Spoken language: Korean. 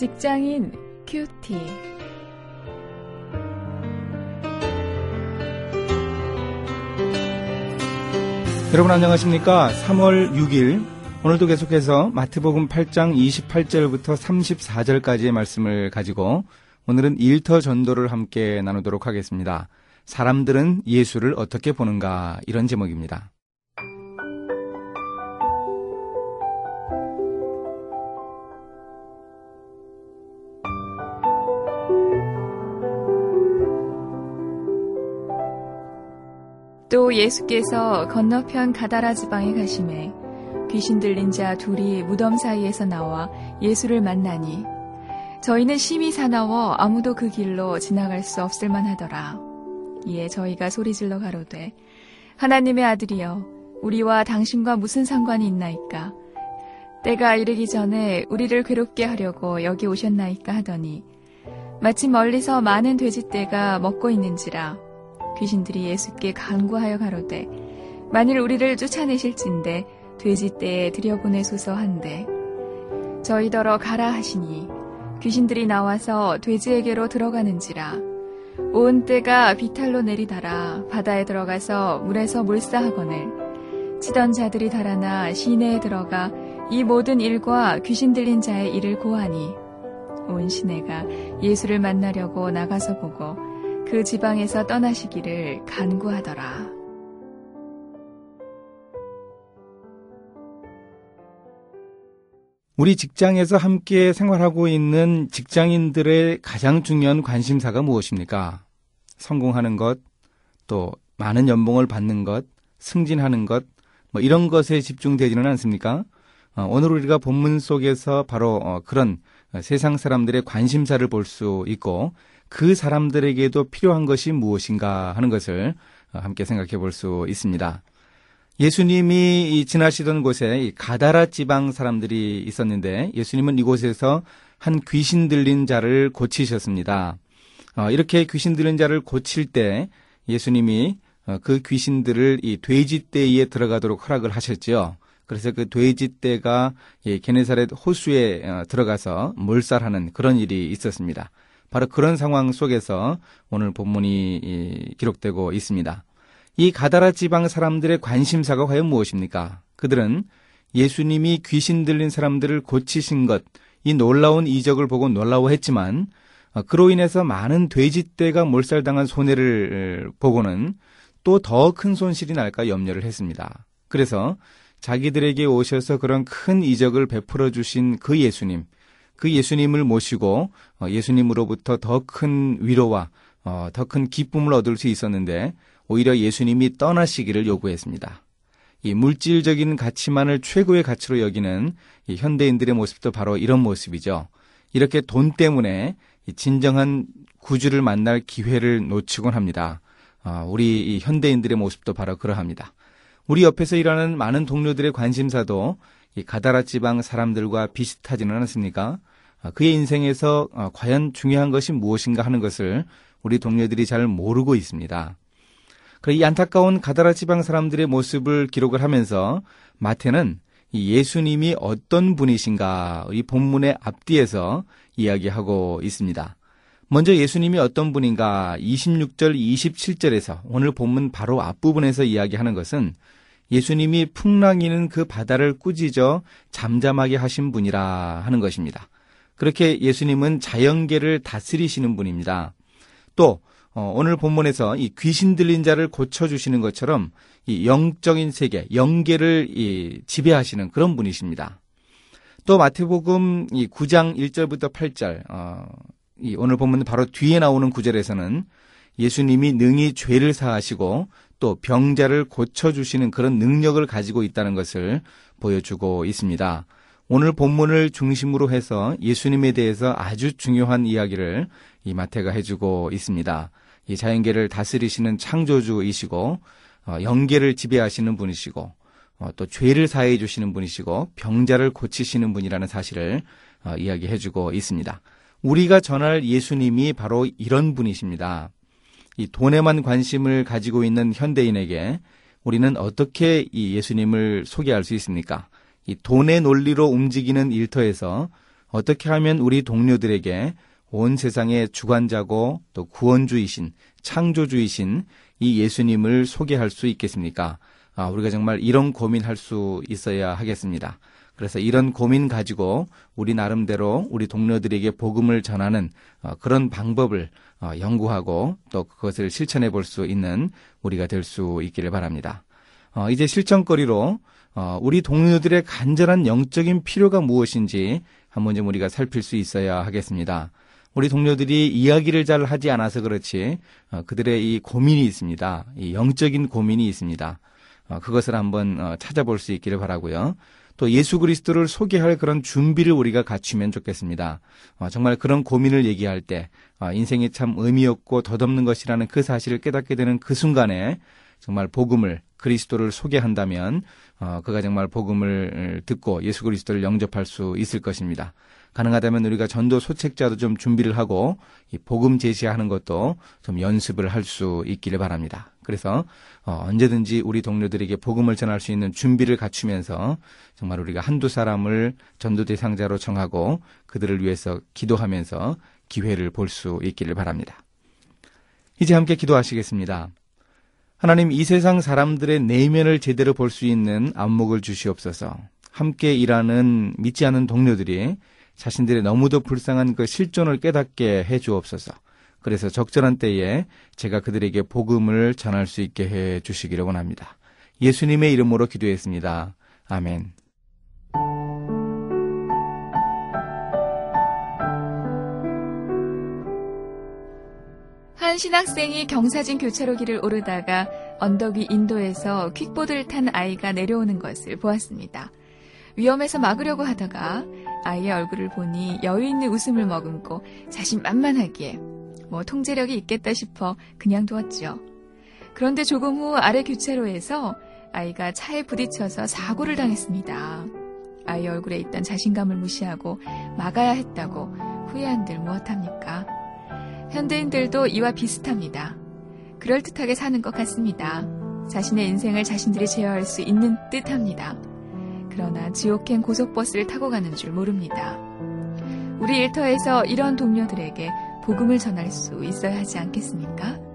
직장인 큐티. 여러분 안녕하십니까? 3월 6일 오늘도 계속해서 마태복음 8장 28절부터 34절까지의 말씀을 가지고 오늘은 일터 전도를 함께 나누도록 하겠습니다. 사람들은 예수를 어떻게 보는가 이런 제목입니다. 또 예수께서 건너편 가다라 지방에 가심에 귀신 들린 자 둘이 무덤 사이에서 나와 예수를 만나니 저희는 심히 사나워 아무도 그 길로 지나갈 수 없을 만하더라. 이에 저희가 소리질러 가로되 하나님의 아들이여 우리와 당신과 무슨 상관이 있나이까 때가 이르기 전에 우리를 괴롭게 하려고 여기 오셨나이까 하더니 마침 멀리서 많은 돼지떼가 먹고 있는지라 귀신들이 예수께 간구하여 가로되 만일 우리를 쫓아내실진데 돼지 떼에 들여보내소서 한데 저희더러 가라 하시니 귀신들이 나와서 돼지에게로 들어가는지라. 온 떼가 비탈로 내리달아 바다에 들어가서 물에서 몰사하거늘. 치던 자들이 달아나 시내에 들어가 이 모든 일과 귀신 들린 자의 일을 고하니 온 시내가 예수를 만나려고 나가서 보고 그 지방에서 떠나시기를 간구하더라. 우리 직장에서 함께 생활하고 있는 직장인들의 가장 중요한 관심사가 무엇입니까? 성공하는 것, 또 많은 연봉을 받는 것, 승진하는 것, 뭐 이런 것에 집중되지는 않습니까? 어, 오늘 우리가 본문 속에서 바로 어, 그런 세상 사람들의 관심사를 볼 수 있고 그 사람들에게도 필요한 것이 무엇인가 하는 것을 어, 함께 생각해 볼 수 있습니다. 예수님이 지나시던 곳에 가다라 지방 사람들이 있었는데 예수님은 이곳에서 한 귀신 들린 자를 고치셨습니다. 어, 이렇게 귀신 들린 자를 고칠 때 예수님이 어, 그 귀신들을 이 돼지떼에 들어가도록 허락을 하셨지요. 그래서 그 돼지떼가 게네사렛 호수에 들어가서 몰살하는 그런 일이 있었습니다. 바로 그런 상황 속에서 오늘 본문이 기록되고 있습니다. 이 가다라 지방 사람들의 관심사가 과연 무엇입니까? 그들은 예수님이 귀신 들린 사람들을 고치신 것, 이 놀라운 이적을 보고 놀라워했지만 어, 그로 인해서 많은 돼지떼가 몰살당한 손해를 보고는 또 더 큰 손실이 날까 염려를 했습니다. 그래서 자기들에게 오셔서 그런 큰 이적을 베풀어 주신 그 예수님, 그 예수님을 모시고 어, 예수님으로부터 더 큰 위로와 어, 더큰 기쁨을 얻을 수 있었는데 오히려 예수님이 떠나시기를 요구했습니다. 이 물질적인 가치만을 최고의 가치로 여기는 현대인들의 모습도 바로 이런 모습이죠. 이렇게 돈 때문에 진정한 구주를 만날 기회를 놓치곤 합니다. 어, 우리 현대인들의 모습도 바로 그러합니다. 우리 옆에서 일하는 많은 동료들의 관심사도 가다라 지방 사람들과 비슷하지는 않습니까? 아, 그의 인생에서 어, 과연 중요한 것이 무엇인가 하는 것을 우리 동료들이 잘 모르고 있습니다. 이 안타까운 가다라 지방 사람들의 모습을 기록을 하면서 마태는 예수님이 어떤 분이신가 이 본문의 앞뒤에서 이야기하고 있습니다. 먼저 예수님이 어떤 분인가 26절 27절에서 오늘 본문 바로 앞부분에서 이야기하는 것은 예수님이 풍랑이는 그 바다를 꾸짖어 잠잠하게 하신 분이라 하는 것입니다. 그렇게 예수님은 자연계를 다스리시는 분입니다. 또 어, 오늘 본문에서 이 귀신 들린 자를 고쳐 주시는 것처럼 이 영적인 세계, 영계를 이 지배하시는 그런 분이십니다. 또 마태복음 이 9장 1절부터 8절, 어, 이 오늘 본문 바로 뒤에 나오는 구절에서는 예수님이 능히 죄를 사하시고 또 병자를 고쳐 주시는 그런 능력을 가지고 있다는 것을 보여주고 있습니다. 오늘 본문을 중심으로 해서 예수님에 대해서 아주 중요한 이야기를 이 마태가 해주고 있습니다. 이 자연계를 다스리시는 창조주이시고 어, 영계를 지배하시는 분이시고 어, 또 죄를 사해 주시는 분이시고 병자를 고치시는 분이라는 사실을 어, 이야기해 주고 있습니다. 우리가 전할 예수님이 바로 이런 분이십니다. 이 돈에만 관심을 가지고 있는 현대인에게 우리는 어떻게 이 예수님을 소개할 수 있습니까? 이 돈의 논리로 움직이는 일터에서 어떻게 하면 우리 동료들에게 온 세상의 주관자고 또 구원주이신 창조주이신 이 예수님을 소개할 수 있겠습니까? 아, 우리가 정말 이런 고민할 수 있어야 하겠습니다. 그래서 이런 고민 가지고 우리 나름대로 우리 동료들에게 복음을 전하는 어, 그런 방법을 어, 연구하고 또 그것을 실천해 볼 수 있는 우리가 될 수 있기를 바랍니다. 어, 이제 실천거리로 우리 동료들의 간절한 영적인 필요가 무엇인지 한번 좀 우리가 살필 수 있어야 하겠습니다. 우리 동료들이 이야기를 잘 하지 않아서 그렇지 그들의 이 고민이 있습니다. 이 영적인 고민이 있습니다. 그것을 한번 찾아볼 수 있기를 바라고요. 또 예수 그리스도를 소개할 그런 준비를 우리가 갖추면 좋겠습니다. 어, 정말 그런 고민을 얘기할 때 어, 인생이 참 의미 없고 덧없는 것이라는 그 사실을 깨닫게 되는 그 순간에 정말 복음을 그리스도를 소개한다면 어, 그가 정말 복음을 듣고 예수 그리스도를 영접할 수 있을 것입니다. 가능하다면 우리가 전도 소책자도 좀 준비를 하고 이 복음 제시하는 것도 좀 연습을 할 수 있기를 바랍니다. 그래서 어, 언제든지 우리 동료들에게 복음을 전할 수 있는 준비를 갖추면서 정말 우리가 한두 사람을 전도 대상자로 정하고 그들을 위해서 기도하면서 기회를 볼 수 있기를 바랍니다. 이제 함께 기도하시겠습니다. 하나님 이 세상 사람들의 내면을 제대로 볼 수 있는 안목을 주시옵소서. 함께 일하는 믿지 않은 동료들이 자신들의 너무도 불쌍한 그 실존을 깨닫게 해 주옵소서. 그래서 적절한 때에 제가 그들에게 복음을 전할 수 있게 해 주시기를 원합니다. 예수님의 이름으로 기도했습니다. 아멘. 신학생이 경사진 교차로 길을 오르다가 언덕 위 인도에서 퀵보드를 탄 아이가 내려오는 것을 보았습니다. 위험해서 막으려고 하다가 아이의 얼굴을 보니 여유 있는 웃음을 머금고 자신만만하기에 뭐 통제력이 있겠다 싶어 그냥 두었죠. 그런데 조금 후 아래 교차로에서 아이가 차에 부딪혀서 사고를 당했습니다. 아이 얼굴에 있던 자신감을 무시하고 막아야 했다고 후회한들 무엇합니까? 현대인들도 이와 비슷합니다. 그럴듯하게 사는 것 같습니다. 자신의 인생을 자신들이 제어할 수 있는 듯 합니다. 그러나 지옥행 고속버스를 타고 가는 줄 모릅니다. 우리 일터에서 이런 동료들에게 복음을 전할 수 있어야 하지 않겠습니까?